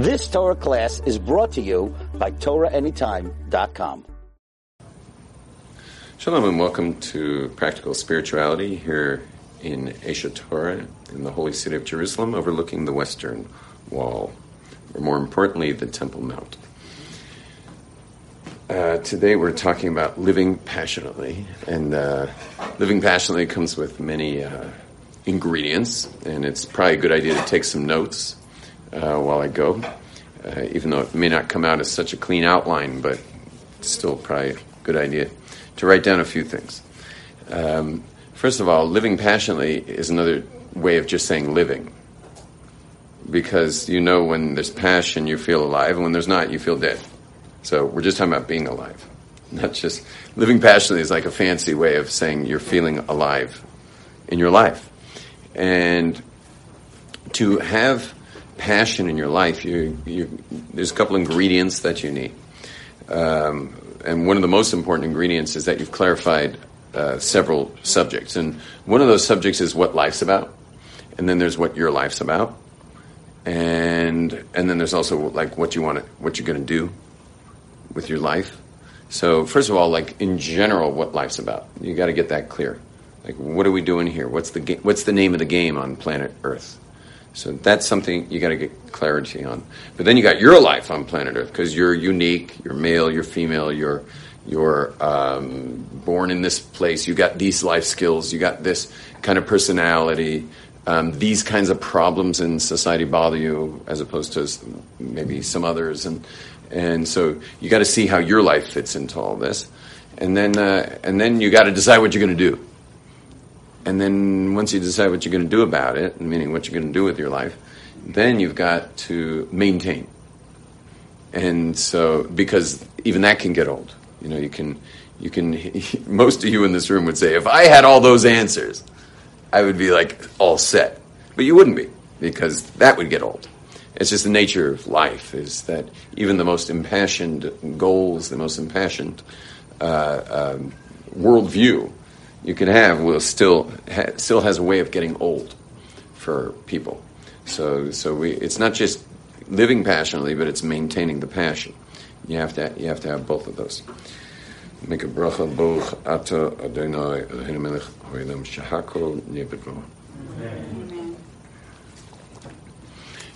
This Torah class is brought to you by TorahAnytime.com. Shalom and welcome to Practical Spirituality here in Aish Torah in the holy city of Jerusalem overlooking the Western Wall, or more importantly, the Temple Mount. Uh, today we're talking about living passionately, and uh, living passionately comes with many uh, ingredients, and it's probably a good idea to take some notes uh, while I go, uh, even though it may not come out as such a clean outline, but it's still probably a good idea to write down a few things. Um, first of all, living passionately is another way of just saying living. Because you know when there's passion, you feel alive, and when there's not, you feel dead. So we're just talking about being alive. Not just living passionately is like a fancy way of saying you're feeling alive in your life. And to have passion in your life, you, you, there's a couple ingredients that you need. Um, and one of the most important ingredients is that you've clarified uh, several subjects. And one of those subjects is what life's about, and then there's what your life's about, and and then there's also like what you want to, what you're going to do with your life. So first of all, like in general, what life's about, you got to get that clear. Like, what are we doing here? What's the ga- what's the name of the game on planet Earth? So that's something you got to get clarity on. But then you got your life on planet Earth because you're unique. You're male. You're female. You're you're um, born in this place. You got these life skills. You got this kind of personality. Um, these kinds of problems in society bother you as opposed to maybe some others, and and so you got to see how your life fits into all this, and then uh, and then you got to decide what you're going to do. And then once you decide what you're going to do about it, meaning what you're going to do with your life, then you've got to maintain. And so, because even that can get old, you know, you can, you can. Most of you in this room would say, if I had all those answers, I would be like all set. But you wouldn't be, because that would get old. It's just the nature of life is that even the most impassioned goals, the most impassioned uh, um, worldview you can have will still ha- still has a way of getting old for people. So so we it's not just living passionately, but it's maintaining the passion. You have to you have to have both of those. Make a bracha boch ata Adonai Eloheinu melech haolam shehakol.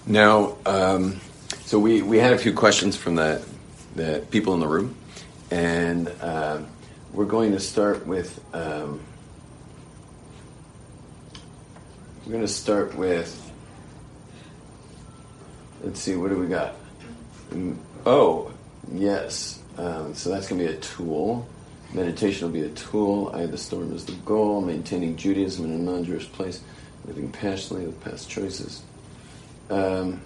Now, um, so we, we had a few questions from the, the people in the room, and uh, we're going to start with. Um, we're going to start with. Let's see, what do we got? Mm, Oh, yes. Um, so that's going to be a tool. Meditation will be a tool. I the storm is the goal. Maintaining Judaism in a non-Jewish place. Living passionately with past choices. Um,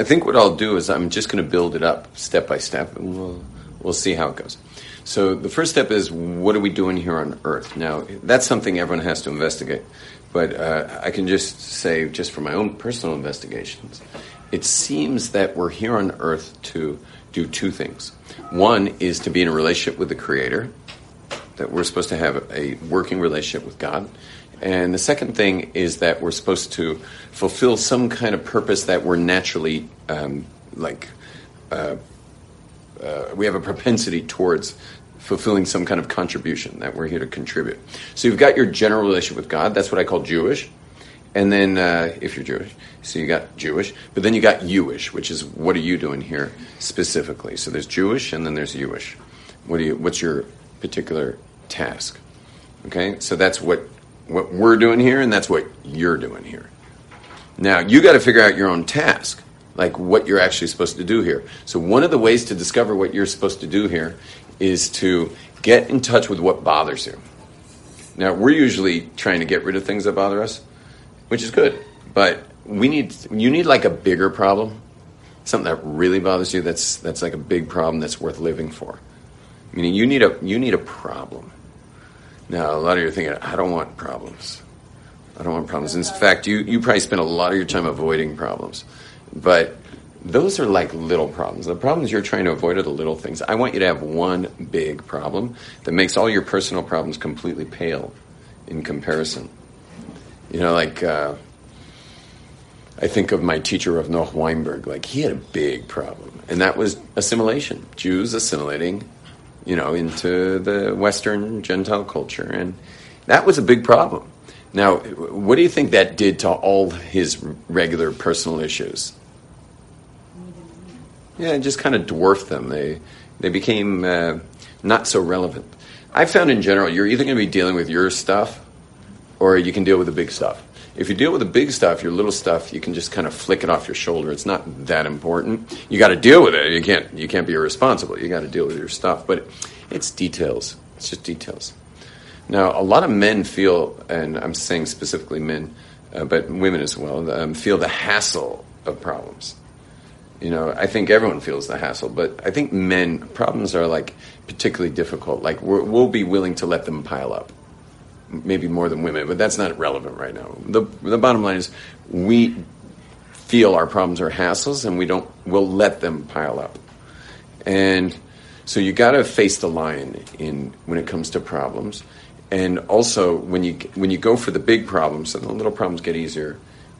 I think what I'll do is I'm just going to build it up step by step, and we'll we'll see how it goes. So the first step is what are we doing here on Earth? Now that's something everyone has to investigate, but uh, I can just say, just from my own personal investigations, it seems that we're here on Earth to do two things. One is to be in a relationship with the Creator, that we're supposed to have a working relationship with God. And the second thing is that we're supposed to fulfill some kind of purpose that we're naturally um, like. Uh, uh, we have a propensity towards fulfilling some kind of contribution that we're here to contribute. So you've got your general relationship with God. That's what I call Jewish. And then, uh, if you're Jewish, so you got Jewish, but then you got Jewish, which is what are you doing here specifically? So there's Jewish, and then there's Jewish. What do you? What's your particular task? Okay, so that's what what we're doing here, and that's what you're doing here. Now you got to figure out your own task, like what you're actually supposed to do here. So one of the ways to discover what you're supposed to do here is to get in touch with what bothers you. Now we're usually trying to get rid of things that bother us, which is good, but we need you need like a bigger problem, something that really bothers you. That's that's like a big problem that's worth living for. Meaning you need a you need a problem. Now a lot of you are thinking, I don't want problems. I don't want problems. In fact, you, you probably spend a lot of your time avoiding problems. But those are like little problems. The problems you're trying to avoid are the little things. I want you to have one big problem that makes all your personal problems completely pale in comparison. You know, like uh, I think of my teacher of Noach Weinberg. Like he had a big problem, and that was assimilation. Jews assimilating, you know, into the Western Gentile culture, and that was a big problem. Now, what do you think that did to all his regular personal issues? Yeah, it just kind of dwarfed them. They they became uh, not so relevant. I found in general, you're either going to be dealing with your stuff, or you can deal with the big stuff. If you deal with the big stuff, your little stuff, you can just kind of flick it off your shoulder. It's not that important. You got to deal with it. You can't you can't be irresponsible. You got to deal with your stuff. But it's details. It's just details. Now, a lot of men feel, and I'm saying specifically men, uh, but women as well, um, feel the hassle of problems. You know, I think everyone feels the hassle, but I think men problems are like particularly difficult. Like we will be willing to let them pile up, maybe more than women, but that's not relevant right now. the The bottom line is we feel our problems are hassles, and we don't. We'll let them pile up, and so you got to face the lion in when it comes to problems, and also when you when you go for the big problems, the little problems get easier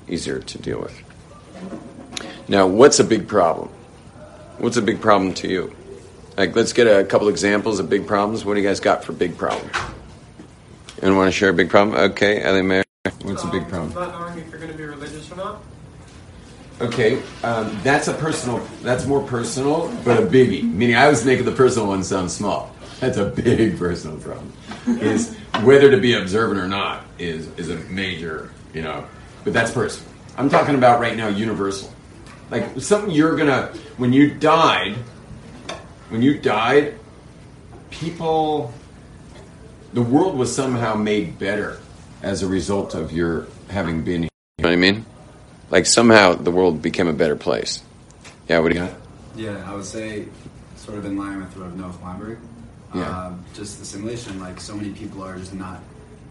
easier to deal with. Now, what's a big problem? What's a big problem to you? Like, let's get a couple examples of big problems. What do you guys got for big problems? Anyone want to share a big problem? Okay, Ellie Mayer. What's a big problem? Not knowing if you're going to be religious or not. Okay, um, that's a personal. That's more personal, but a biggie. Meaning, I was making the personal one sound small. That's a big personal problem. Is whether to be observant or not is is a major, you know. But that's personal. I'm talking about right now universal. Like something you're gonna when you died, when you died, people, the world was somehow made better as a result of your having been here. You know what I mean? Like somehow the world became a better place. Yeah, what do you got? Yeah, I would say, sort of in line with what Noah Weinberg. Yeah. Um, just assimilation. Like so many people are just not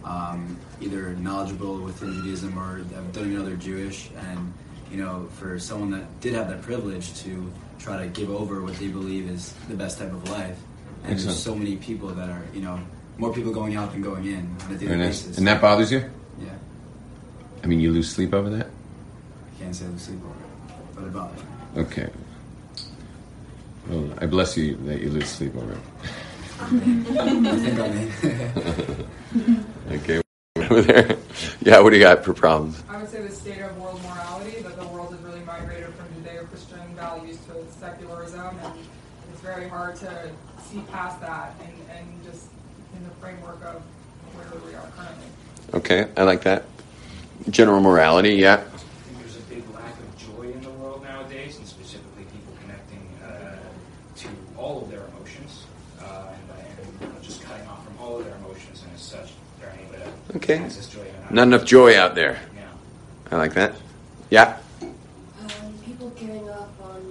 um, either knowledgeable within Judaism or don't even know they're Jewish, and you know, for someone that did have that privilege to try to give over what they believe is the best type of life. And Excellent. there's so many people that are, you know, more people going out than going in on a daily Very nice. basis. And that bothers you? yeah, I mean, you lose sleep over that? I can't say I lose sleep over it, but it bothers me. Okay. Well, I bless you that you lose sleep over it. I think I'm in. Okay, over there. Yeah, what do you got for problems? I would say the state of world morality, that the world has really migrated from Judeo-Christian values to secularism, and it's very hard to see past that and, and just in the framework of where we are currently. Okay, I like that. General morality, yeah. There's a big lack of joy in the world nowadays, and specifically people connecting uh, to all of their emotions uh, and, and just cutting off from all of their emotions, and as such, they're unable to Okay. access joy. in Not enough joy out there. Yeah. I like that. Yeah. Um, people giving up on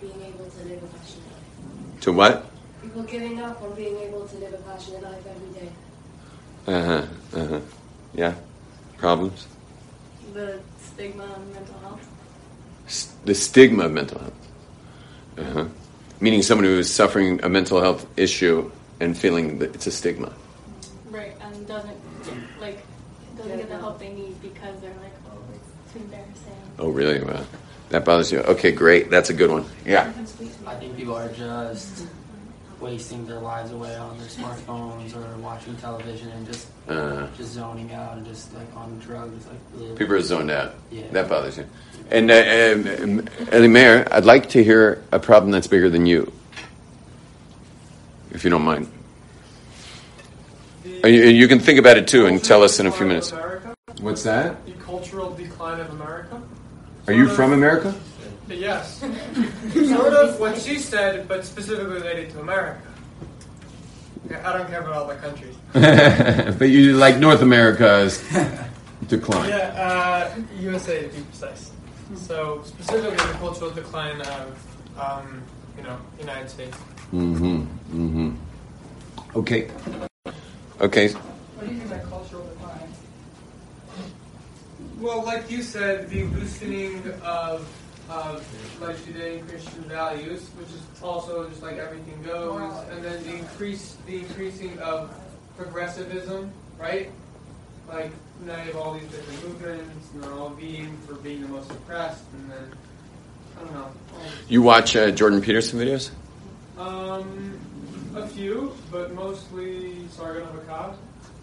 being able to live a passionate life. To what? People giving up on being able to live a passionate life every day. Uh huh. Uh huh. Yeah. Problems. The stigma of mental health. S- the stigma of mental health. Uh huh. Meaning someone who is suffering a mental health issue and feeling that it's a stigma. Right, and doesn't like doesn't get the help they need because they're like, oh, it's too embarrassing. Oh, really? Well, that bothers you. Okay, great. That's a good one. Yeah. I think people are just wasting their lives away on their smartphones or watching television and just Uh, just zoning out and just like on drugs. Like people are zoned out. Yeah. That bothers you. And uh, um, Ellie Mayer, I'd like to hear a problem that's bigger than you, if you don't mind. The And you, and you can think about it too and tell us in a few minutes. decline of America, What's that? the cultural decline of America. Are you from America? Yes. sort of what she said, but specifically related to America. I don't care about other countries. but you like North America's decline. Yeah, uh, USA to be precise. So specifically the cultural decline of, um, you know, United States. Mm-hmm. Mm-hmm. Okay. Okay. What do you mean by cultural decline? Well, like you said, the loosening of of like Judean Christian values, which is also just like everything goes, and then the increase the increasing of progressivism, right? Like now you have all these different movements, and they're all vying for being the most oppressed, and then I don't know. You watch uh, Jordan Peterson videos? Um, a few, but mostly Sargon of Akkad.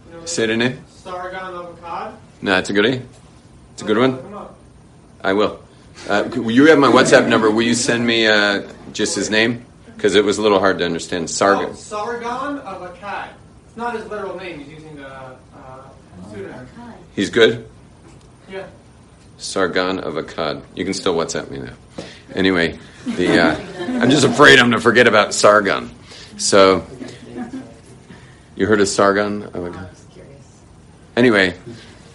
You know, Say the name. Sargon of Akkad. No, it's a goodie. It's a good one. I will. Uh, you have my WhatsApp number. Will you send me uh, just his name? Because it was a little hard to understand. Oh, Sargon. Sargon of Akkad. It's not his literal name. He's using a uh, pseudonym. He's good. Yeah. Sargon of Akkad. You can still WhatsApp me now. Anyway, the uh, I'm just afraid I'm going to forget about Sargon. So, you heard of Sargon of Akkad? Anyway,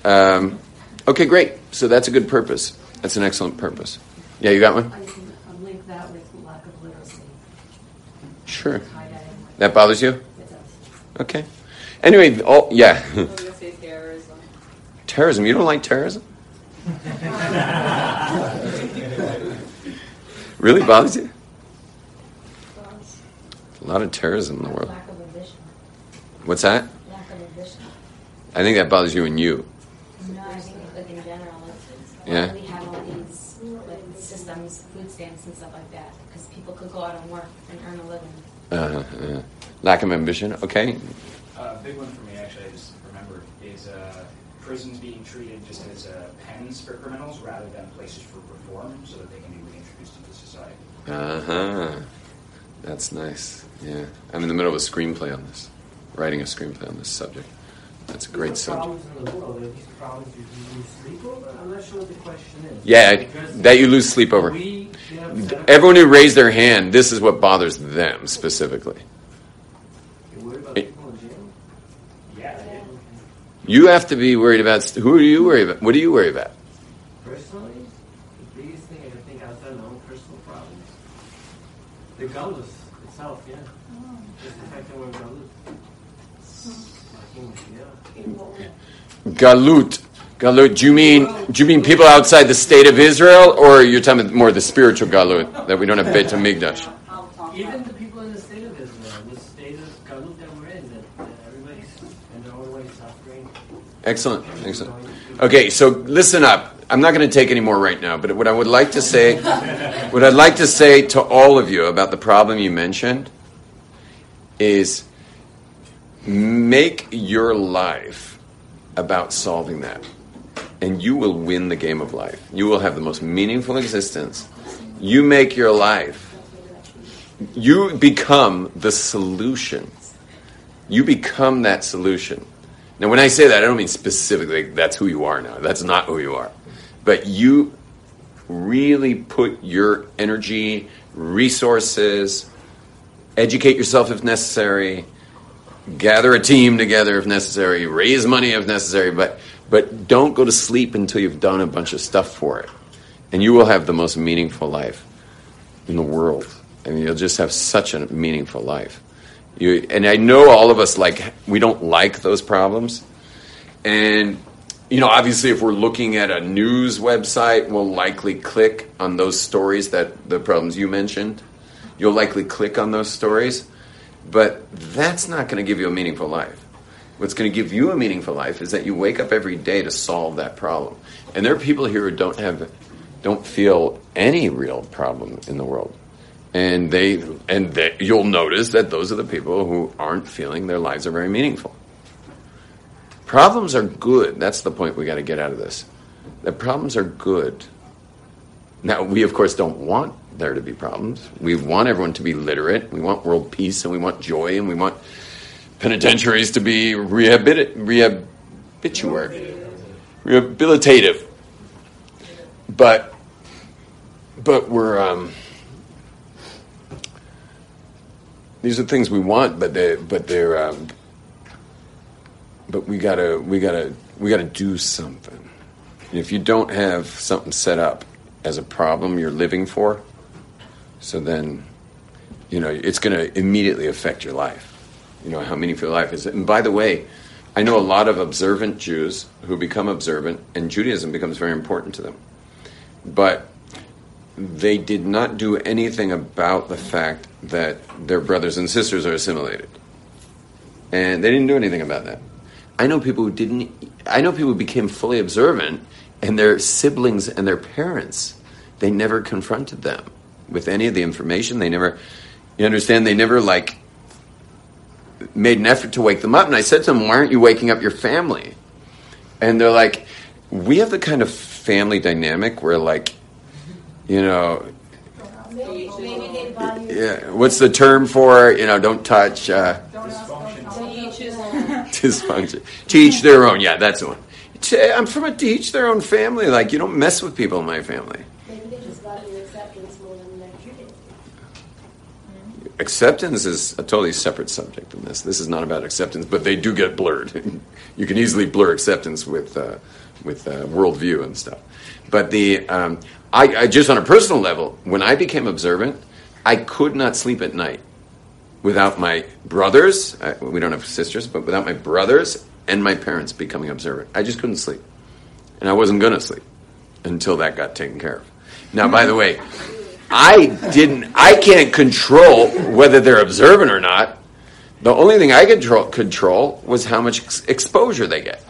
um, okay, great. So that's a good purpose. That's an excellent purpose. Yeah, you got one? I can uh, link that with lack of literacy. Sure. That bothers you? It does. Okay. Anyway, oh yeah, I was gonna say terrorism. terrorism. You don't like terrorism? really bothers you? A lot of terrorism in the world. Lack of a. What's that? Lack of a. I think that bothers you and you. No, I think like in general, Yeah. why do we have all these like systems, food stamps and stuff like that? Because people could go out and work and earn a living. Uh, uh, lack of ambition. Okay. Uh, a big one for me, actually, I just remembered, is uh, prisons being treated just as uh, pens for criminals rather than places for reform so that they can be reintroduced into society. Uh huh. That's nice. Yeah. I'm in the middle of a screenplay on this, writing a screenplay on this subject. That's a great These are subject. problems in the world. Are these problems you you lose sleep over? I'm not sure what the question is. Yeah, Because that you lose sleep over. We, you know, set up- Everyone who raised their hand, this is what bothers them specifically. You're worried about people in jail? Yeah. You have to be worried about who are you worried about? What do you worry about? Personally, the biggest thing I think outside of my own personal problems, the gullus itself, yeah. Just the fact that we're gullus. Like English, yeah. Galut. Galut. Do you mean do you mean people outside the state of Israel, or you're talking more the spiritual galut that we don't have Beit Hamikdash? Even the people in the state of Israel, the state of galut that we're in, that, that everybody's in their own way suffering. Excellent. Excellent. Okay, so listen up. I'm not going to take any more right now, but what I would like to say, what I'd like to say to all of you about the problem you mentioned is make your life about solving that. And you will win the game of life. You will have the most meaningful existence. You make your life. You become the solution. You become that solution. Now, when I say that, I don't mean specifically that's who you are now. That's not who you are. But you really put your energy, resources, educate yourself if necessary, gather a team together if necessary, raise money if necessary, but but don't go to sleep until you've done a bunch of stuff for it. And you will have the most meaningful life in the world. I mean, you'll just have such a meaningful life. You, and I know all of us like we don't like those problems. And you know, obviously, if we're looking at a news website, we'll likely click on those stories that the problems you mentioned. You'll likely click on those stories, but that's not going to give you a meaningful life. What's going to give you a meaningful life is that you wake up every day to solve that problem. And there are people here who don't have, don't feel any real problem in the world and they and they, you'll notice that those are the people who aren't feeling their lives are very meaningful. Problems are good. That's the point we got to get out of this. The problems are good. Now we of course don't want there to be problems. We want everyone to be literate. We want world peace and we want joy and we want penitentiaries to be rehabilit- rehabilituary, rehabilitative. But but we're um, these are things we want, but they but they're um, but we gotta we gotta we gotta do something. And if you don't have something set up as a problem you're living for, so then you know it's going to immediately affect your life. You know how meaningful your life is. And by the way, I know a lot of observant Jews who become observant, and Judaism becomes very important to them. But they did not do anything about the fact that their brothers and sisters are assimilated. And they didn't do anything about that. I know people who didn't, I know people who became fully observant and their siblings and their parents, they never confronted them with any of the information. They never, you understand, they never like made an effort to wake them up. And I said to them, why aren't you waking up your family? And they're like, we have the kind of family dynamic where like, you know, Maybe, maybe yeah, what's the term for, you know, don't touch, uh, dysfunction. Teach their own. Yeah, that's the one. I'm from a teach their own family. Like, you don't mess with people in my family. maybe they just value acceptance more than their Judaism. Acceptance is a totally separate subject in this. This is not about acceptance, but they do get blurred. you can easily blur acceptance with uh, with uh, worldview and stuff. But the um, I, I just on a personal level, when I became observant, I could not sleep at night without my brothers. I, we don't have sisters, but without my brothers and my parents becoming observant, I just couldn't sleep, and I wasn't going to sleep until that got taken care of. Now, by the way, I didn't. I can't control whether they're observant or not. The only thing I could control, control was how much ex- exposure they get.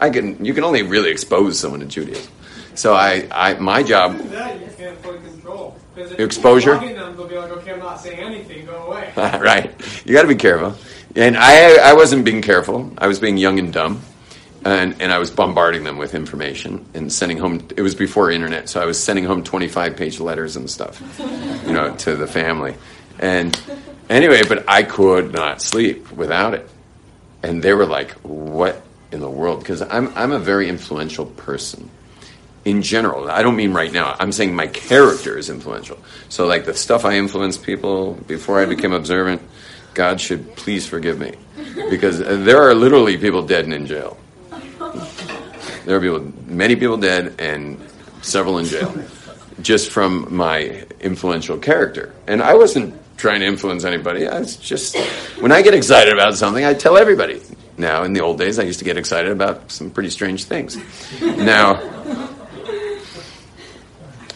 I can. You can only really expose someone to Judaism. So I, I my job. That you can't fully control. 'Cause Exposure? You keep bugging them, they'll be like, okay, I'm not saying anything, go away. right. You got to be careful. And I, I wasn't being careful. I was being young and dumb, and and I was bombarding them with information and sending home. It was before internet, so I was sending home twenty five page letters and stuff, you know, to the family. And anyway, but I could not sleep without it. And they were like, "What in the world?" Because I'm I'm a very influential person in general. I don't mean right now. I'm saying my character is influential. So, like the stuff I influenced people before I became observant, God should please forgive me, because there are literally people dead and in jail. There are people, many people dead, and several in jail, just from my influential character. And I wasn't trying to influence anybody. I was just when I get excited about something, I tell everybody. Now, in the old days, I used to get excited about some pretty strange things. Now.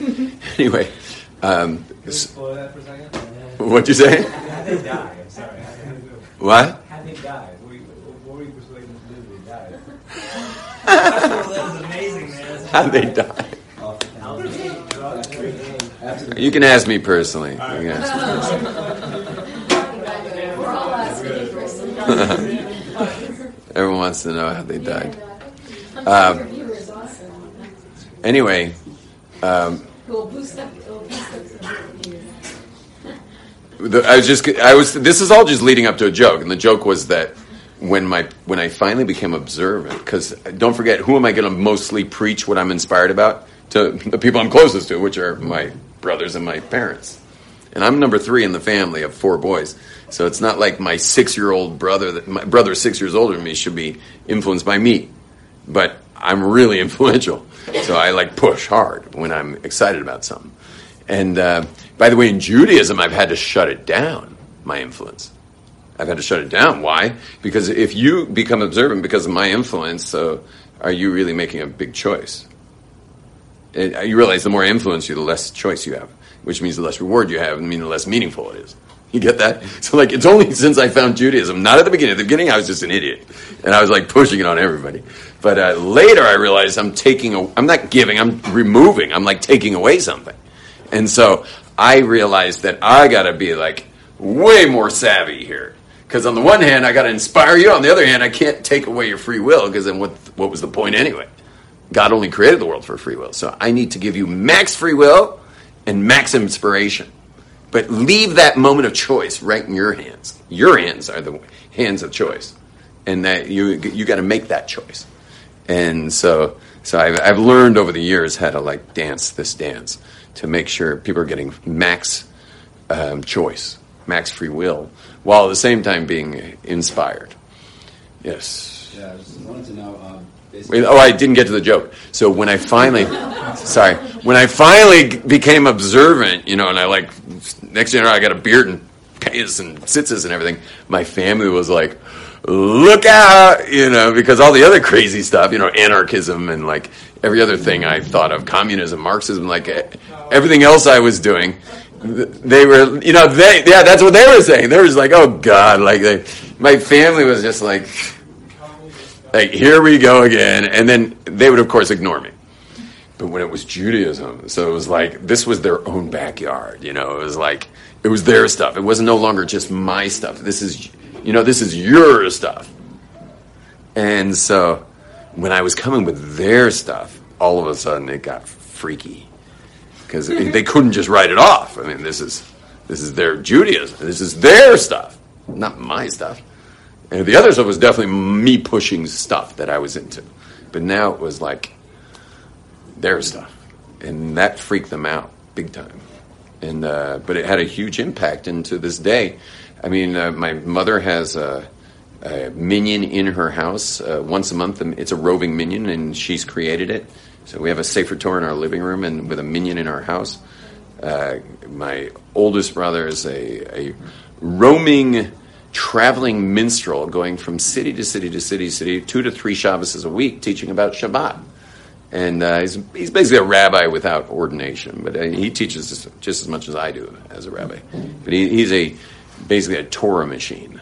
anyway, um, s- Explore that for a second. what'd you say? How they die? I'm sorry. What? How they die? What were you, what were you persuading them to do? They died. that was amazing, man. How they die? You can ask me personally. You can ask me personally. Everyone wants to know how they died. Um. Anyway, um, the, I was just I was this is all just leading up to a joke, and the joke was that when my when I finally became observant, because don't forget, who am I going to mostly preach what I'm inspired about to the people I'm closest to, which are my brothers and my parents, and I'm number three in the family of four boys. So it's not like my six year old brother that my brother six years older than me should be influenced by me, but I'm really influential. So I like push hard when I'm excited about something. And uh, by the way, in Judaism, I've had to shut it down, my influence. I've had to shut it down. Why? Because if you become observant because of my influence, so are you really making a big choice? And you realize the more influence you, the less choice you have, which means the less reward you have, and mean the less meaningful it is. You get that? So like, it's only since I found Judaism, not at the beginning. At the beginning, I was just an idiot, and I was like pushing it on everybody. But uh, later, I realized I'm taking, a, I'm not giving, I'm removing, I'm like taking away something. And so I realized that I got to be like way more savvy here. Because on the one hand, I got to inspire you. On the other hand, I can't take away your free will because then what, what was the point anyway? God only created the world for free will. So I need to give you max free will and max inspiration. But leave that moment of choice right in your hands. Your hands are the hands of choice. And that you, you got to make that choice. And so, so I've, I've learned over the years how to like dance this dance to make sure people are getting max um, choice, max free will, while at the same time being inspired. Yes. Yeah, I just wanted to know. Um, oh, I didn't get to the joke. So when I finally, sorry, when I finally became observant, you know, and I like, next know, I got a beard and payas and tzitzis and everything. My family was like, "Look out!" You know, because all the other crazy stuff, you know, anarchism and like every other thing I thought of, communism, Marxism, like, everything else I was doing, they were, you know, they, yeah, that's what they were saying. They were just like, oh God, like they, my family was just like, like here we go again, and then they would of course ignore me. But when it was Judaism, so it was like this was their own backyard. You know, it was like it was their stuff. It wasn't no longer just my stuff. This is, you know, this is your stuff. And so when I was coming with their stuff, all of a sudden it got freaky because they couldn't just write it off. I mean, this is this is their Judaism. This is their stuff, not my stuff. And the other stuff was definitely me pushing stuff that I was into. But now it was like their stuff, and that freaked them out big time. And uh, but it had a huge impact. And to this day, I mean, uh, my mother has a, a minyan in her house uh, once a month. It's a roving minyan, and she's created it. So we have a Sefer Torah in our living room, and with a minyan in our house. Uh, my oldest brother is a, a roaming, traveling minstrel, going from city to city to city, city, two to three Shabbos a week, teaching about Shabbat and uh, he's, he's basically a rabbi without ordination, but uh, he teaches just, just, as much as I do as a rabbi. But he, he's a basically a Torah machine.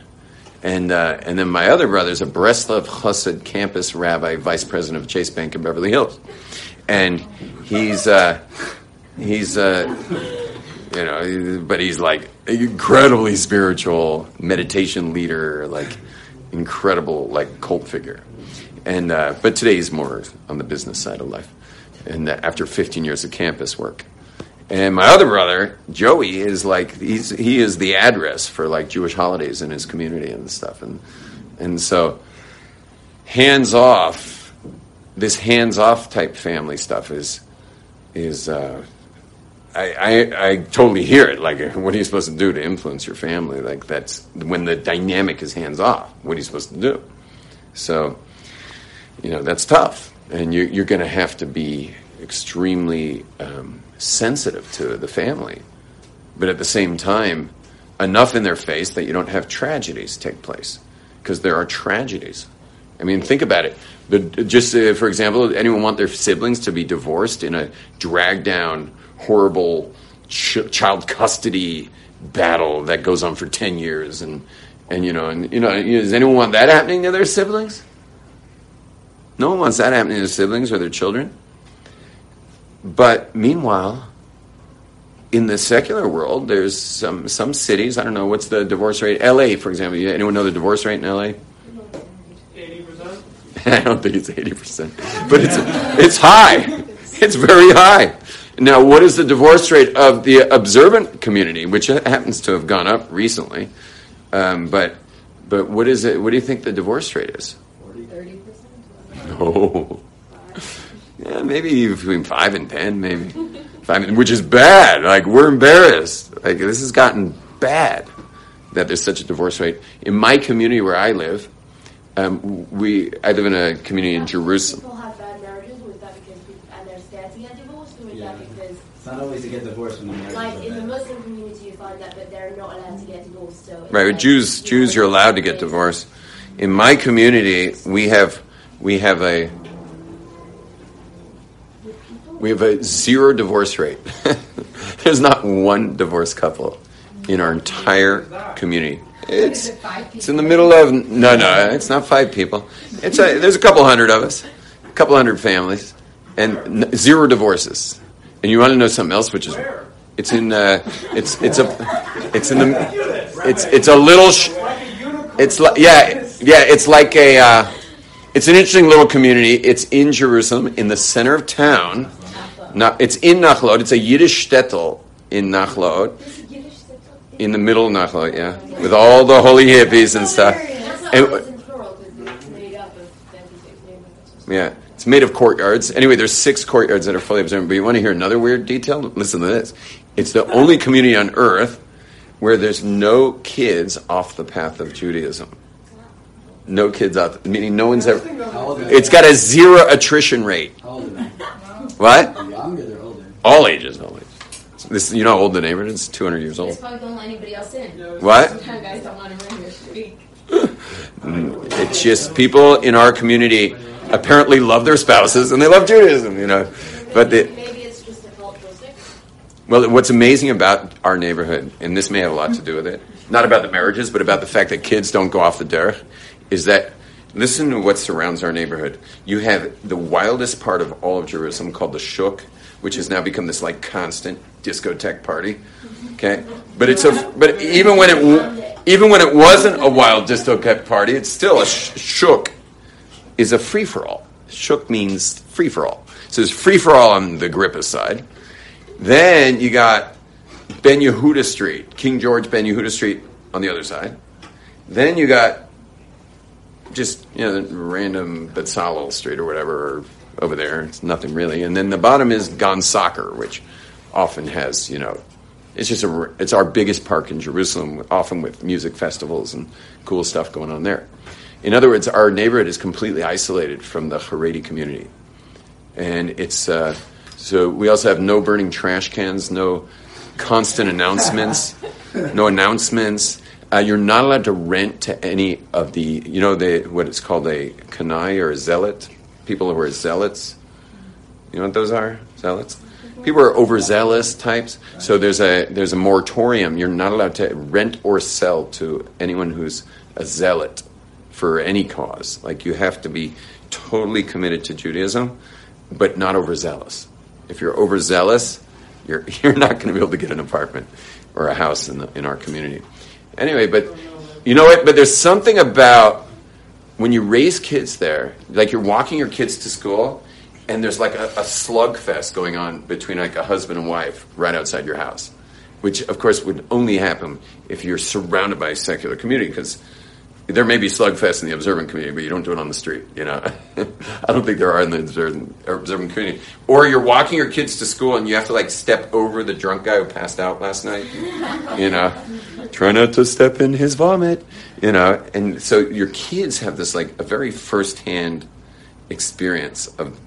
And uh, and then my other brother is a Breslov Chassid campus rabbi, vice president of Chase Bank in Beverly Hills, and he's uh, he's uh, you know, but he's like incredibly spiritual meditation leader, like incredible like cult figure. And uh, but today he's more on the business side of life, and after 15 years of campus work. And my other brother, Joey, is like he's he is the address for like Jewish holidays in his community and stuff, and and so hands off, this hands off type family stuff is is. Uh, I, I, I totally hear it. Like, what are you supposed to do to influence your family? Like, that's when the dynamic is hands off. What are you supposed to do? So, you know that's tough, and you, you're going to have to be extremely um, sensitive to the family, but at the same time, enough in their face that you don't have tragedies take place, because there are tragedies. I mean, think about it. Just uh, for example, anyone want their siblings to be divorced in a drag down, horrible ch- child custody battle that goes on for ten years, and and you know, and you know, does anyone want that happening to their siblings? No one wants that happening to their siblings or their children. But meanwhile, in the secular world, there's some some cities. I don't know what's the divorce rate. L.A., for example. Anyone know the divorce rate in L.A.? I don't think it's eighty percent, but it's it's high. It's very high. Now, what is the divorce rate of the observant community, which happens to have gone up recently? Um, but but what is it? What do you think the divorce rate is? 30%? No. Yeah, maybe even between five and ten, maybe. Five, which is bad. Like we're embarrassed. Like this has gotten bad that there's such a divorce rate. In my community where I live, um, we I live in a community in Jerusalem. People have bad marriages, or is that because people, and they're scared to get divorced, or is Yeah. that because, It's not always to get divorced when the marriage like, is in the. Muslim community, you find that, but they're not allowed to get divorced. So Right, like, with Jews, you Jews you're allowed to get divorced. In my community, we have we have a we have a zero divorce rate. There's not one divorced couple in our entire community. It's it's in the middle of no no it's not five people. It's a, there's a couple hundred of us, a couple hundred families, and n- zero divorces. And you want to know something else, which is it's in uh, it's it's a it's in the it's it's a little. Sh- it's like yeah, yeah. It's like a. Uh, it's an interesting little community. It's in Jerusalem, in the center of town. Now, it's in Nachlaot. It's a Yiddish shtetl in Nachlaot, in the middle of Nachlaot. Yeah, with all the holy hippies and stuff. And- always in plural, because it's made up of 36 neighborhoods. Yeah, it's made of courtyards. Anyway, there's six courtyards that are fully observant. But you want to hear another weird detail? Listen to this. It's the only community on earth where there's no kids off the path of Judaism. No kids out, meaning no one's ever. How old are they? It's got a zero attrition rate. How old are they? What? They're younger, they're older. All ages, all ages. This, you know how old the neighborhood is? 200 years old. just probably don't let anybody else in. What? Sometimes guys don't want to run your street. It's just people in our community apparently love their spouses and they love Judaism, you know. But the, Maybe it's just a cultural. Well, what's amazing about our neighborhood, and this may have a lot to do with it, not about the marriages, but about the fact that kids don't go off the derech, is that listen to what surrounds our neighborhood. You have the wildest part of all of Jerusalem called the Shuk, which has now become this like constant discotheque party. Mm-hmm. Okay, but it's a but even when it even when it wasn't a wild discotheque party, it's still a sh- Shuk is a free for all. Shook means free for all. So there's free for all on the Agrippa side. Then you got Ben Yehuda Street, King George Ben Yehuda Street on the other side. Then you got just you know random Betzalel Street or whatever over there. It's nothing really. And then the bottom is Gan Sacher, which often has you know it's just a it's our biggest park in Jerusalem, often with music festivals and cool stuff going on there. In other words, our neighborhood is completely isolated from the Haredi community, and it's uh, so we also have no burning trash cans, no constant announcements, no announcements. Uh, you're not allowed to rent to any of the, you know, the what it's called a kanai or a zealot. People who are zealots. You know what those are? Zealots. People are overzealous types. So there's a there's a moratorium. You're not allowed to rent or sell to anyone who's a zealot for any cause. Like you have to be totally committed to Judaism, but not overzealous. If you're overzealous, you're you're not going to be able to get an apartment or a house in the, in our community. Anyway, but you know what? But there's something about when you raise kids there, like you're walking your kids to school, and there's like a, a slugfest going on between like a husband and wife right outside your house, which of course would only happen if you're surrounded by a secular community because there may be slugfest in the observant community, but you don't do it on the street. You know, I don't think there are in the observant, community. Or you're walking your kids to school and you have to like step over the drunk guy who passed out last night. You know, try not to step in his vomit. You know, and so your kids have this like a very firsthand experience of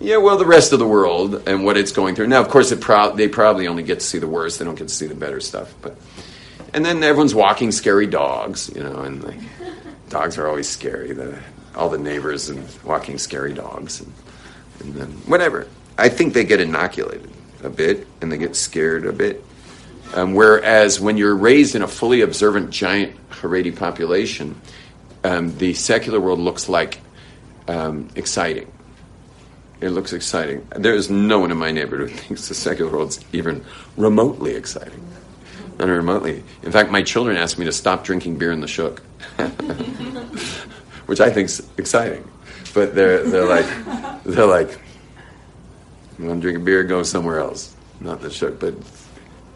yeah, well, the rest of the world and what it's going through. Now, of course, pro- they probably only get to see the worst; they don't get to see the better stuff. But and then everyone's walking scary dogs, you know, and like dogs are always scary. The all the neighbors and walking scary dogs, and, and then whatever. I think they get inoculated a bit, and they get scared a bit. Um, whereas when you're raised in a fully observant giant Haredi population, um, the secular world looks like um, exciting. It looks exciting. There is no one in my neighborhood who thinks the secular world's even remotely exciting. Not remotely. In fact, my children asked me to stop drinking beer in the shuk, which I think's exciting. But they're they're like they're like, you want to drink a beer? Go somewhere else, not the shuk. But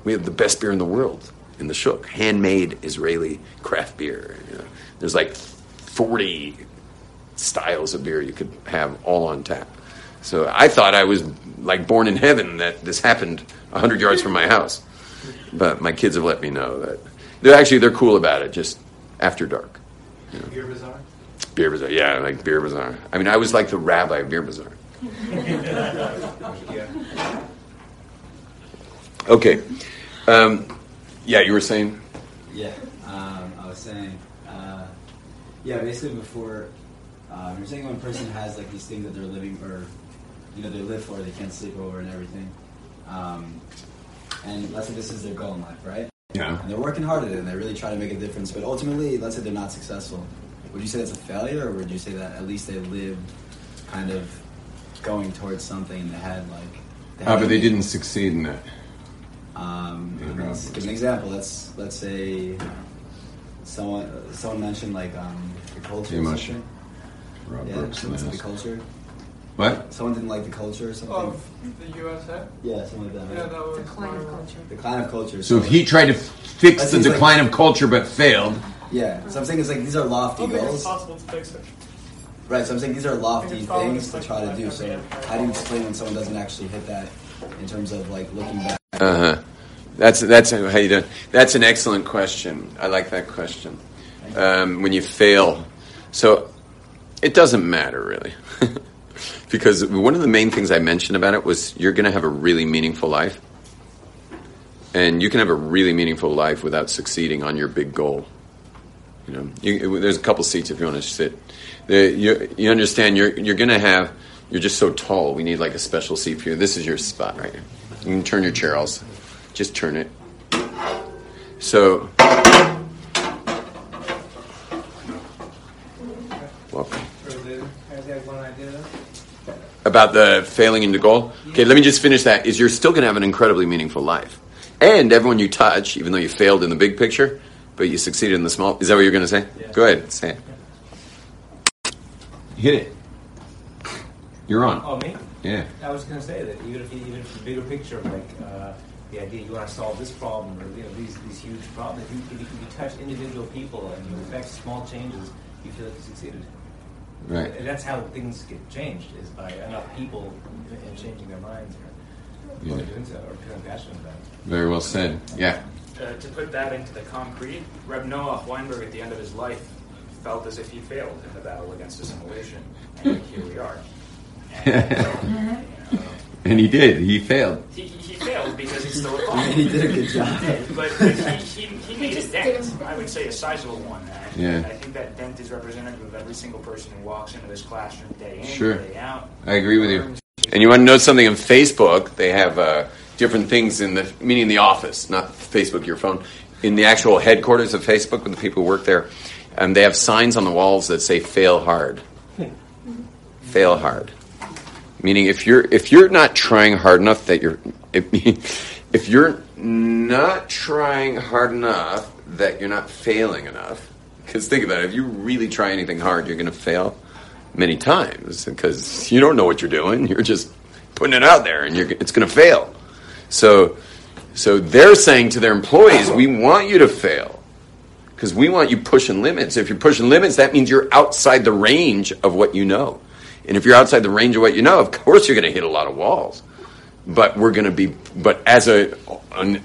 we have the best beer in the world in the shuk, handmade Israeli craft beer. You know, there's like forty styles of beer you could have all on tap. So I thought I was like born in heaven that this happened hundred yards from my house. But my kids have let me know that they're actually they're cool about it. Just after dark. You know. Beer bazaar. Beer bazaar, yeah, like beer bazaar. I mean, I was like the rabbi of beer bazaar. Okay, um, yeah, you were saying. Yeah, um, I was saying, uh, yeah, basically before, um, you're saying when a person has like these things that they're living or, you know, they live for, they can't sleep over and everything, um, and let's say this is their goal in life, right? Yeah. And they're working hard at it and they really try to make a difference, but ultimately, let's say they're not successful. Would you say that's a failure, or would you say that at least they lived kind of going towards something and they had like? they Ah, had but they didn't succeed in that. um, Yeah. let's give an example. Let's let's say someone someone mentioned like um, the culture. Emotion. something. Rob Yeah, Brooks the culture. What? Someone didn't like the culture or something. Of the USA? yeah, something like that. Yeah, right? that was Decline of culture. Decline of culture. So if he tried to fix the seems like- decline of culture but failed, yeah, so I'm saying it's like these are lofty don't it's goals, possible to fix it. right? So I'm saying these are lofty think it's following things to try to do. So how do you explain when someone doesn't actually hit that in terms of like looking back? Uh huh. That's that's how you doing. That's an excellent question. I like that question. Um, when you fail, so it doesn't matter really, because one of the main things I mentioned about it was you're going to have a really meaningful life, and you can have a really meaningful life without succeeding on your big goal. You know, you, there's a couple seats if you want to sit. You, you understand you're you're going to have. You're just so tall. We need like a special seat for you. This is your spot right here. You can turn your chair also. Just turn it. So, welcome. I just had one idea. About the failing into goal? Okay, let me just finish that. Is you're still going to have an incredibly meaningful life. And everyone you touch, even though you failed in the big picture, but you succeeded in the small. Is that what you're going to say? Go ahead, say it. Hit it. You're on. Oh, me? Yeah. I was going to say that even if you, even if the bigger picture like uh, the idea you want to solve this problem or you know these these huge problems, if you, if you, if you touch individual people and you affect small changes, you feel like you succeeded. Right. And that's how things get changed is by enough people and changing their minds or, or Yeah. doing so or feeling passionate about it. Very well said. Yeah. Uh, to put that into the concrete, Reb Noah Weinberg at the end of his life felt as if he failed in the battle against assimilation, and here we are. And he did. He failed. He, he failed because he's still alive. He did a good job. But, but he, he, he made a dent. I would say a sizable one. And Yeah. I think that dent is representative of every single person who walks into this classroom day in, Sure. day out. I agree with you. And you want to know something on Facebook? They have uh, different things in the meaning the office, not Facebook, your phone. In the actual headquarters of Facebook, with the people who work there, um, they have signs on the walls that say "Fail hard." Fail hard, meaning if you're if you're not trying hard enough that you're if, if you're not trying hard enough that you're not failing enough. Because think about it, if you really try anything hard, you're going to fail many times because you don't know what you're doing. You're just putting it out there, and it's going to fail. So, so they're saying to their employees, "We want you to fail because we want you pushing limits. If you're pushing limits, that means you're outside the range of what you know. And if you're outside the range of what you know, of course you're going to hit a lot of walls. But we're going to be, but as a,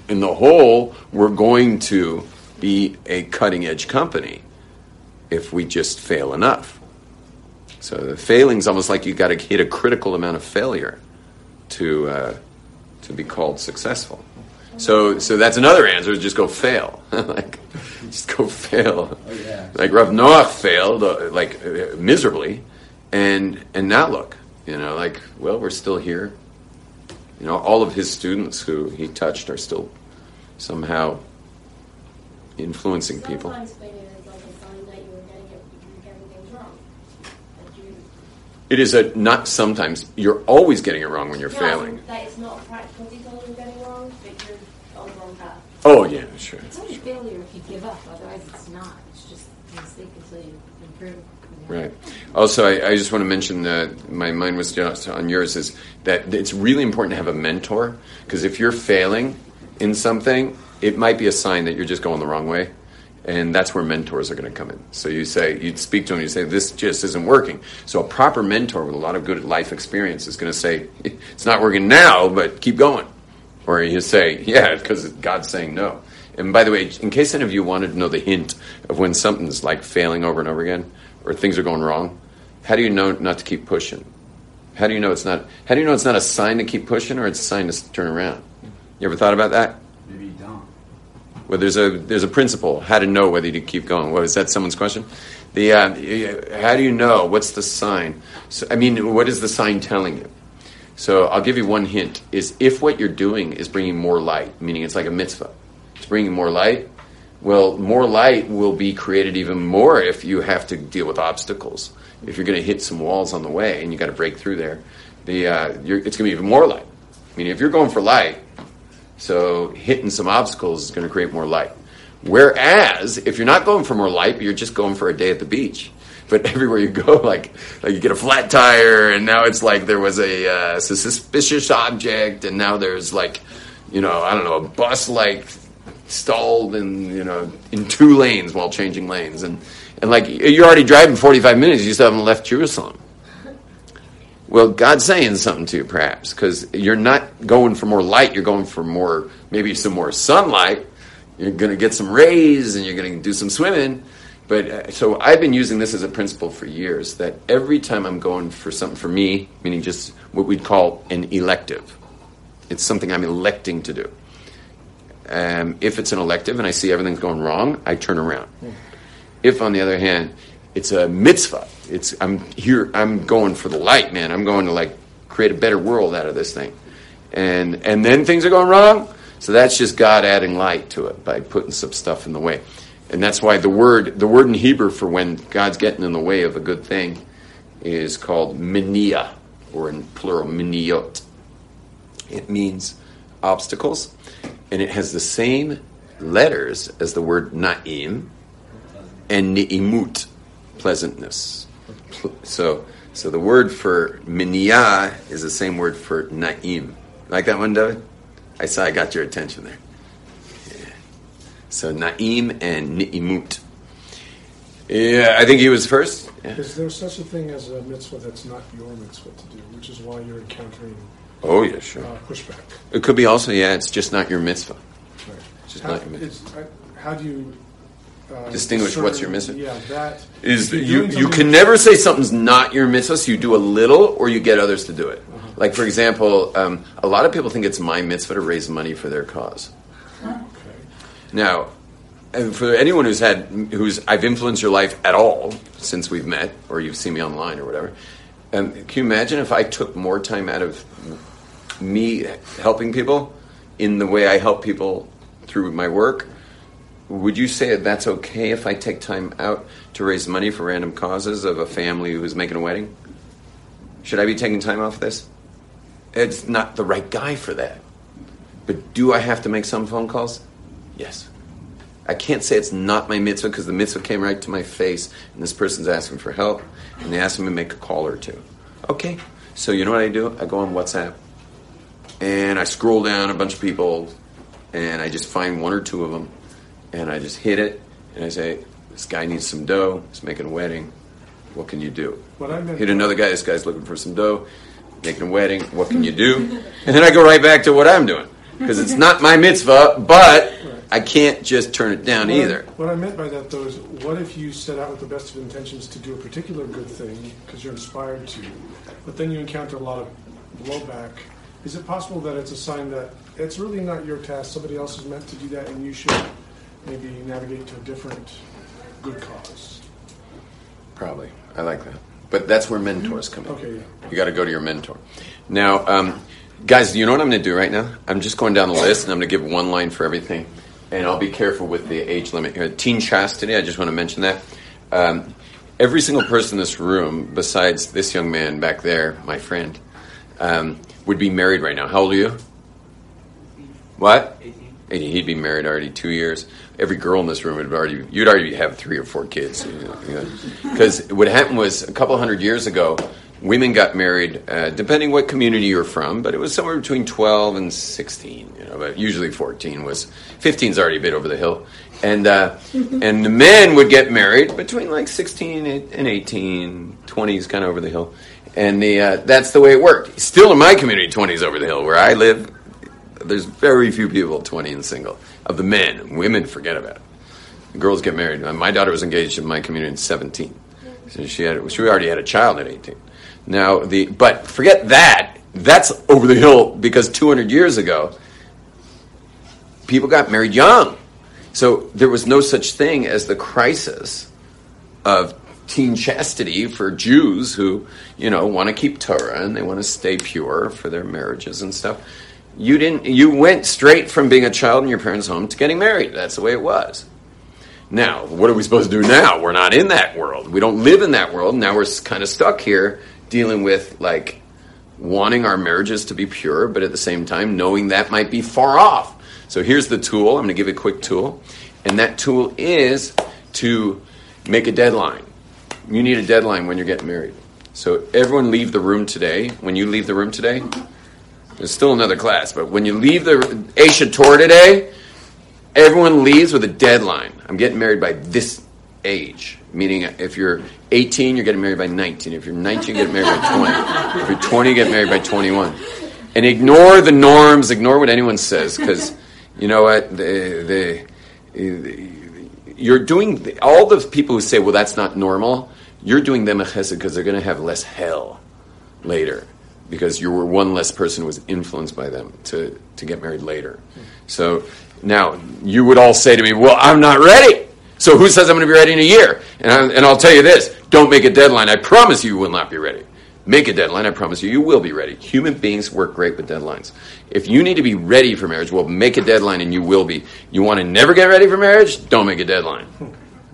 in the whole, we're going to be a cutting edge company if we just fail enough. So the failing's almost like you got to hit a critical amount of failure to uh, to be called successful. So so that's another answer: is just go fail, like just go fail. Oh, yeah. Like Rav Noach failed, uh, like uh, miserably, and and now look, you know, like well, we're still here. You know, all of his students who he touched are still somehow influencing people. Sometimes failure like that it, you're getting things wrong. Like you, It is a not sometimes. You're always getting it wrong when you're No, failing. That it's not a practical detail you're getting wrong, but you're on the wrong path. Oh yeah, sure. It's only failure if you give up. Otherwise, it's not. It's just a mistake until you improve. Right. Also, I, I just want to mention that my mind was just on yours is that it's really important to have a mentor because if you're failing in something, it might be a sign that you're just going the wrong way. And that's where mentors are going to come in. So you say, you speak to them, you say, this just isn't working. So a proper mentor with a lot of good life experience is going to say, it's not working now, but keep going. Or you say, yeah, because God's saying no. And by the way, in case any of you wanted to know the hint of when something's like failing over and over again, or things are going wrong, how do you know not to keep pushing? How do you know it's not? How do you know it's not a sign to keep pushing, or it's a sign to turn around? You ever thought about that? Maybe you don't. Well, there's a there's a principle how to know whether to keep going. What is that? Someone's question. The uh, how do you know? What's the sign? So, I mean, what is the sign telling you? So I'll give you one hint: is if what you're doing is bringing more light, meaning it's like a mitzvah, it's bringing more light. Well, more light will be created even more if you have to deal with obstacles. If you're going to hit some walls on the way and you got to break through there, the uh, it's going to be even more light. I mean, if you're going for light, so hitting some obstacles is going to create more light. Whereas if you're not going for more light, but you're just going for a day at the beach, but everywhere you go, like like you get a flat tire, and now it's like there was a uh, suspicious object, and now there's like, you know, I don't know, a bus like stalled in you know in two lanes while changing lanes, and and like you're already driving 45 minutes, you still haven't left Jerusalem. Well, God's saying something to you, perhaps, because you're not going for more light. You're going for more, maybe some more sunlight. You're going to get some rays, and you're going to do some swimming. But uh, so I've been using this as a principle for years. That every time I'm going for something for me, meaning just what we'd call an elective, it's something I'm electing to do. Um, if it's an elective and I see everything's going wrong, I turn around. If, on the other hand, it's a mitzvah, it's I'm here, I'm going for the light, man. I'm going to like create a better world out of this thing. and and then things are going wrong. So that's just God adding light to it by putting some stuff in the way, and that's why the word the word in Hebrew for when God's getting in the way of a good thing is called minia, or in plural miniot. It means obstacles, and it has the same letters as the word naim and ni'imut, pleasantness. So, so the word for minya is the same word for naim. Like that one, David? I saw I got your attention there. Yeah. So naim and ni'imut. Yeah, I think he was first. Yeah. Is there such a thing as a mitzvah that's not your mitzvah to do, which is why you're encountering Oh yeah, sure. uh, pushback? It could be also, yeah, it's just not your mitzvah. Right. It's just How, not your mitzvah. I, how do you uh, Distinguish what's your mitzvah? Yeah, that is you, you can never say something's not your mitzvah, so you do a little or you get others to do it. Like, for example, um, a lot of people think it's my mitzvah to raise money for their cause. Okay. Now, and for anyone who's had, who's I've influenced your life at all since we've met, or you've seen me online or whatever, um, can you imagine if I took more time out of me helping people in the way I help people through my work? Would you say that that's okay if I take time out to raise money for random causes of a family who's making a wedding? Should I be taking time off this? It's not the right guy for that. But do I have to make some phone calls? Yes. I can't say it's not my mitzvah because the mitzvah came right to my face and this person's asking for help and they asked me to make a call or two. Okay. So you know what I do? I go on WhatsApp and I scroll down a bunch of people and I just find one or two of them and I just hit it and I say, this guy needs some dough. He's making a wedding. What can you do? What I meant- Hit another guy. This guy's looking for some dough, making a wedding. What can you do? And then I go right back to what I'm doing because it's not my mitzvah, but I can't just turn it down What I- either. what I meant by that, though, is what if you set out with the best of intentions to do a particular good thing because you're inspired to, but then you encounter a lot of blowback? Is it possible that it's a sign that it's really not your task, somebody else is meant to do that, and you should maybe navigate to a different good cause? Probably. I like that. But that's where mentors come in. Okay, yeah. You got to go to your mentor. Now, um, guys, you know what I'm going to do right now? I'm just going down the list and I'm going to give one line for everything. And I'll be careful with the age limit here. Teen chastity, I just want to mention that. Um, every single person in this room, besides this young man back there, my friend, um, would be married right now. How old are you? What? 18. He'd be married already two years. Every girl in this room would already, you'd already have three or four kids. Because what happened was a couple hundred years ago, women got married, uh, depending what community you're from, but it was somewhere between 12 and 16, you know, but usually 14 was, 15's already a bit over the hill. And, uh, and the men would get married between like 16 and 18, 20 is kind of over the hill. And the, uh, that's the way it worked. Still in my community, 20 is over the hill. Where I live, there's very few people 20 and single of the men. Women forget about it. Girls get married. My daughter was engaged in my community at 17. So she had she already had a child at 18. Now the but forget that. That's over the hill because 200 years ago people got married young. So there was no such thing as the crisis of teen chastity for Jews who, you know, want to keep Torah and they want to stay pure for their marriages and stuff. You didn't you went straight from being a child in your parents' home to getting married. That's the way it was. Now, what are we supposed to do now? We're not in that world. We don't live in that world. Now we're kind of stuck here dealing with like wanting our marriages to be pure, but at the same time knowing that might be far off. So here's the tool. I'm going to give a quick tool. And that tool is to make a deadline. You need a deadline when you're getting married. So everyone leave the room today. When you leave the room today, there's still another class, but when you leave the Aish Torah today, everyone leaves with a deadline. I'm getting married by this age. Meaning, if you're 18, you're getting married by 19. If you're 19, you're getting married by 20. If you're 20, you get married by 21. And ignore the norms, ignore what anyone says, because you know what? The, the, you're doing all the people who say, "Well, that's not normal." You're doing them a chesed because they're going to have less hell later because you were one less person who was influenced by them to, to get married later. So now you would all say to me, Well, I'm not ready. So who says I'm going to be ready in a year? And, I, and I'll tell you this don't make a deadline. I promise you, you will not be ready. make a deadline. I promise you, you will be ready. Human beings work great with deadlines. If you need to be ready for marriage, well, make a deadline and you will be. You want to never get ready for marriage? Don't make a deadline.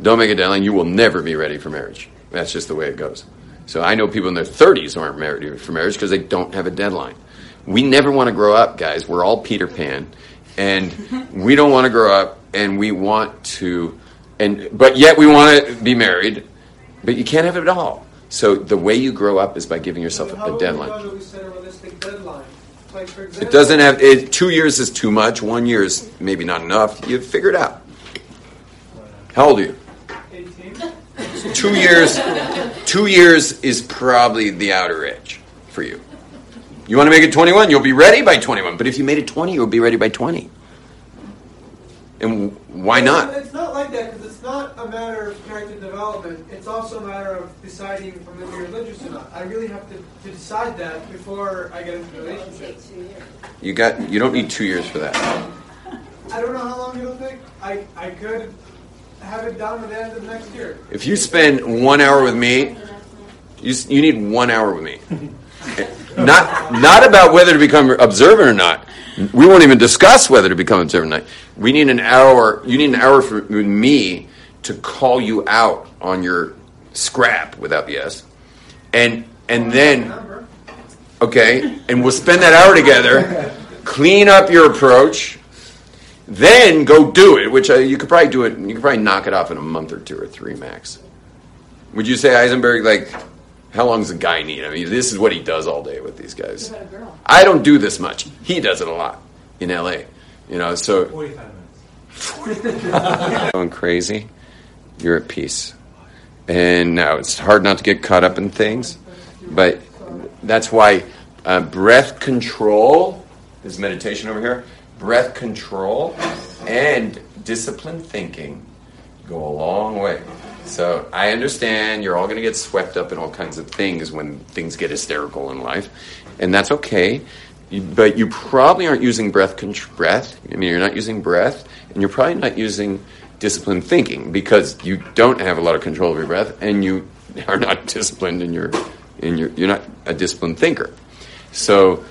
Don't make a deadline. You will never be ready for marriage. That's just the way it goes. So I know people in their 30s aren't married for marriage because they don't have a deadline. We never want to grow up, guys. We're all Peter Pan, and we don't want to grow up, and we want to, and but yet we want to be married, but you can't have it at all. So the way you grow up is by giving yourself How a about deadline. How do we set a realistic deadline? Like example, It doesn't have it, two years is too much. One year is maybe not enough. You figure it out. How old are you? 18. Two years. Two years is probably the outer edge for you. You want to make it 21, you'll be ready by 21. But if you made it 20, you'll be ready by 20. And why not? It's not like that because it's not a matter of character development. It's also a matter of deciding if I'm going to be religious or not. I really have to, to decide that before I get into a relationship. You got. You don't need two years for that. I don't know how long it'll take. I, I could have it done by the end of next year. If you spend one hour with me, you, you need one hour with me. Not not about whether to become observant or not. We won't even discuss whether to become observant or not. We need an hour. You need an hour for, with me to call you out on your scrap without the S, and and then okay, and we'll spend that hour together. Clean up your approach. Then go do it, which uh, you could probably do it. You could probably knock it off in a month or two or three max. Would you say Eisenberg? Like, how long does a guy need? I mean, this is what he does all day with these guys. I don't do this much. He does it a lot in L.A. You know, so 45 minutes. going crazy, you're at peace. And now it's hard not to get caught up in things, but that's why uh, breath control is meditation over here. Breath control and disciplined thinking go a long way. So I understand you're all going to get swept up in all kinds of things when things get hysterical in life, and that's okay. But you probably aren't using breath. Contr- breath. I mean, you're not using breath, and you're probably not using disciplined thinking because you don't have a lot of control of your breath, and you are not disciplined in your in your. You're not a disciplined thinker. So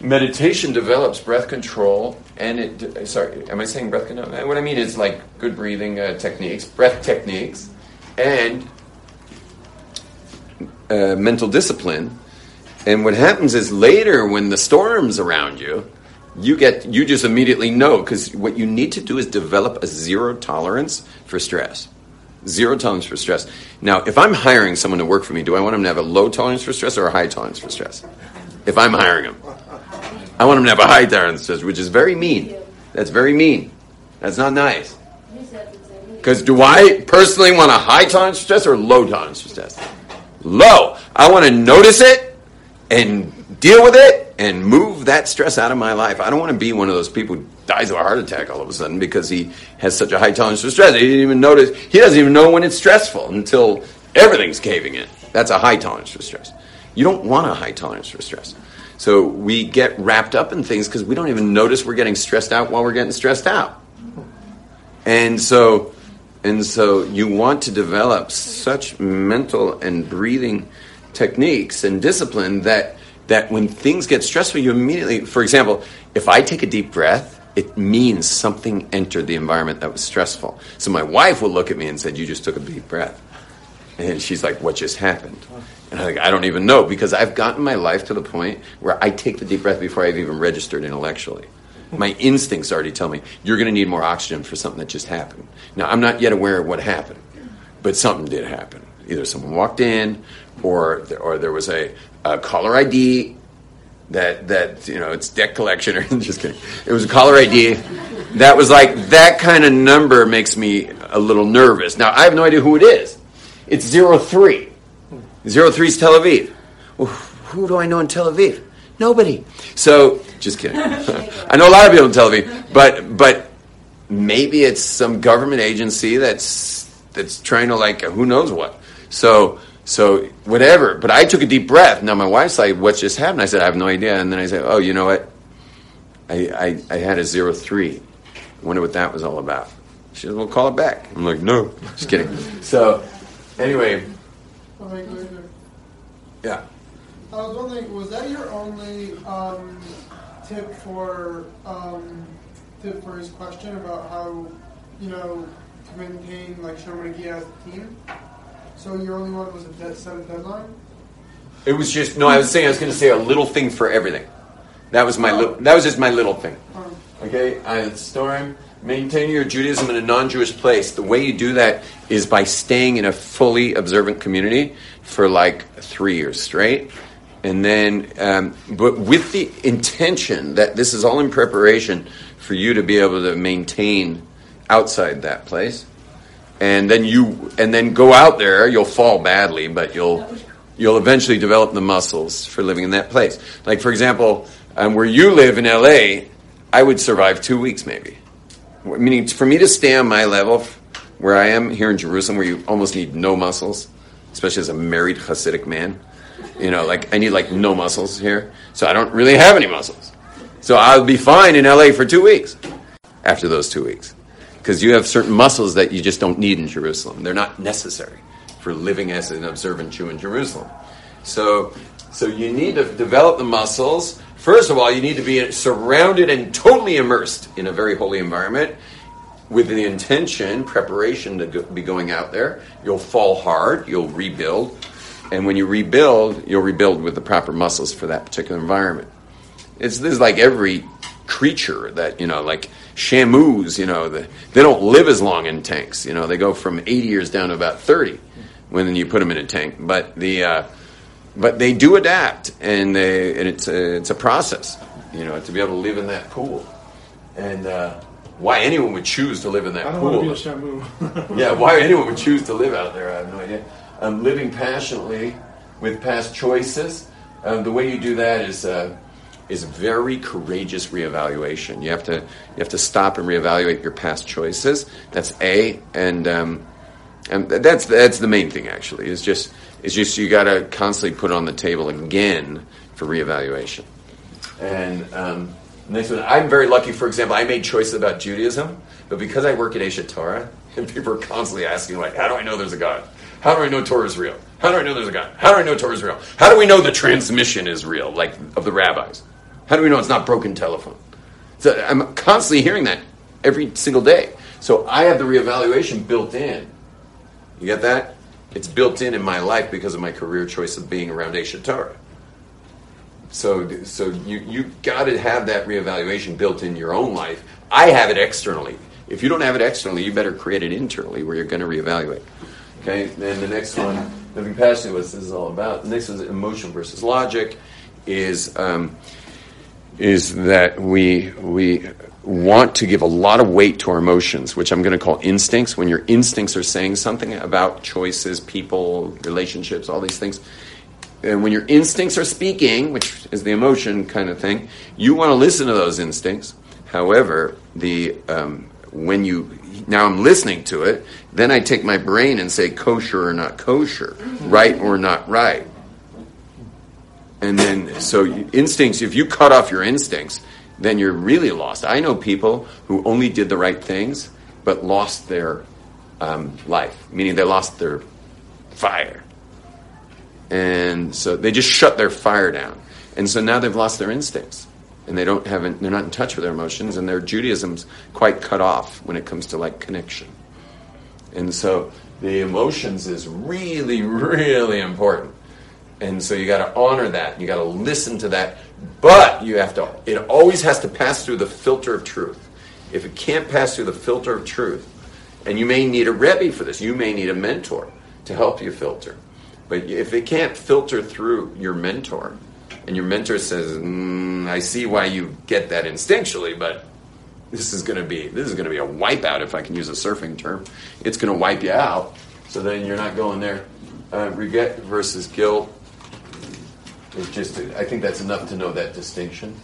meditation develops breath control and it sorry am i saying breath control? What i mean is like good breathing uh, techniques breath techniques and uh, mental discipline. And what happens is later when the storm's around you you get you just immediately know because what you need to do is develop a zero tolerance for stress. Zero tolerance for stress. Now if i'm hiring someone to work for me do i want them to have a low tolerance for stress or a high tolerance for stress? If i'm hiring them I want him to have a high tolerance stress, which is very mean. That's very mean. That's not nice. Because do I personally want a high tolerance stress or low tolerance stress? Low. I want to notice it and deal with it and move that stress out of my life. I don't want to be one of those people who dies of a heart attack all of a sudden because he has such a high tolerance for stress. He didn't even notice. He doesn't even know when it's stressful until everything's caving in. That's a high tolerance for stress. You don't want a high tolerance for stress. So we get wrapped up in things because we don't even notice we're getting stressed out while we're getting stressed out. And so, and so you want to develop such mental and breathing techniques and discipline that that when things get stressful, you immediately, for example, if I take a deep breath, it means something entered the environment that was stressful. So my wife will look at me and said, "You just took a deep breath," and she's like, "What just happened?" And I'm like, I don't even know because I've gotten my life to the point where I take the deep breath before I've even registered intellectually. My instincts already tell me you're going to need more oxygen for something that just happened. Now, I'm not yet aware of what happened, but something did happen. Either someone walked in, or or there was a, a caller ID that that you know it's debt collection or just kidding. It was a caller ID that was like that kind of number makes me a little nervous. Now I have no idea who it is. It's zero three. Zero three is Tel Aviv. Well, who do I know in Tel Aviv? Nobody. So, just kidding. I know a lot of people in Tel Aviv, but but maybe it's some government agency that's that's trying to like who knows what. So so whatever. But I took a deep breath. Now my wife's like, "What just happened?" I said, "I have no idea." And then I said, "Oh, you know what? I I, I had a zero three. I wonder what that was all about." She said, "Well, call it back." I'm like, "No, just kidding." So anyway. Oh Yeah. I was wondering, was that your only um, tip for um, tip for his question about how you know to maintain like Sherman McGee as a team? So your only one was a dead, set a deadline. It was just no. I was saying I was going to say a little thing for everything. That was my li- that was just my little thing. Okay, I storm maintaining your Judaism in a non-Jewish place. The way you do that is by staying in a fully observant community for like three years straight, and then um, but with the intention that this is all in preparation for you to be able to maintain outside that place. And then you and then go out there you'll fall badly but you'll you'll eventually develop the muscles for living in that place. Like for example um, where you live in la i would survive two weeks maybe meaning for me to stay on my level where i am here in jerusalem where you almost need no muscles especially as a married hasidic man you know like i need like no muscles here so i don't really have any muscles so i'll be fine in la for two weeks after those two weeks because you have certain muscles that you just don't need in Jerusalem. They're not necessary for living as an observant Jew in Jerusalem. So, so you need to develop the muscles. First of all, you need to be surrounded and totally immersed in a very holy environment with the intention, preparation to go, be going out there. You'll fall hard, you'll rebuild, and when you rebuild, you'll rebuild with the proper muscles for that particular environment. It's this is like every creature that you know, like Shamus, you know, the, they don't live as long in tanks. You know, they go from 80 years down to about 30 when you put them in a tank. But the uh, but they do adapt, and they and it's a, it's a process, you know, to be able to live in that pool. And uh, why anyone would choose to live in that I don't pool? want to be a yeah, why anyone would choose to live out there, I have no idea. Um, living passionately with past choices. Um, the way you do that is uh, is very courageous reevaluation. You have to you have to stop and reevaluate your past choices. That's a and um, and that's that's the main thing actually. Is just is just you got to constantly put it on the table again for reevaluation. And um, next one, I'm very lucky. For example, I made choices about Judaism, but because I work at Aish Torah, and people are constantly asking like, how do I know there's a God? How do I know Torah is real? How do I know there's a God? How do I know Torah is real? How do we know the transmission is real, like of the rabbis? How do we know it's not broken telephone? So I'm constantly hearing that every single day. So I have the reevaluation built in. You get that? It's built in in my life because of my career choice of being around Aish Torah. So, so you you got to have that reevaluation built in your own life. I have it externally. If you don't have it externally, you better create it internally where you're going to reevaluate. Okay. Then the next one, living passionately, what this is all about. The next is emotion versus logic. Is um, is that we we want to give a lot of weight to our emotions, which I'm going to call instincts. When your instincts are saying something about choices, people, relationships, all these things, and when your instincts are speaking, which is the emotion kind of thing, you want to listen to those instincts. However, the um, when you now I'm listening to it, then I take my brain and say kosher or not kosher, right or not right. And then, so instincts, if you cut off your instincts, then you're really lost. I know people who only did the right things, but lost their um, life, meaning they lost their fire. And so they just shut their fire down. And so now they've lost their instincts. And they don't have, they're not in touch with their emotions, and their Judaism's quite cut off when it comes to like connection. And so the emotions is really, really important. And so you got to honor that. You got to listen to that. But you have to, it always has to pass through the filter of truth. If it can't pass through the filter of truth, and you may need a Rebbe for this, you may need a mentor to help you filter. But if it can't filter through your mentor, and your mentor says, mm, "I see why you get that instinctually, but this is going to be this is going to be a wipeout if I can use a surfing term. It's going to wipe you out. So then you're not going there. Uh, regret versus guilt is just I think that's enough to know that distinction.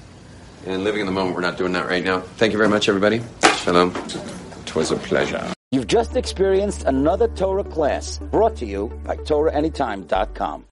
And living in the moment, we're not doing that right now. Thank you very much, everybody. Shalom. It was a pleasure. You've just experienced another Torah class brought to you by TorahAnytime.com.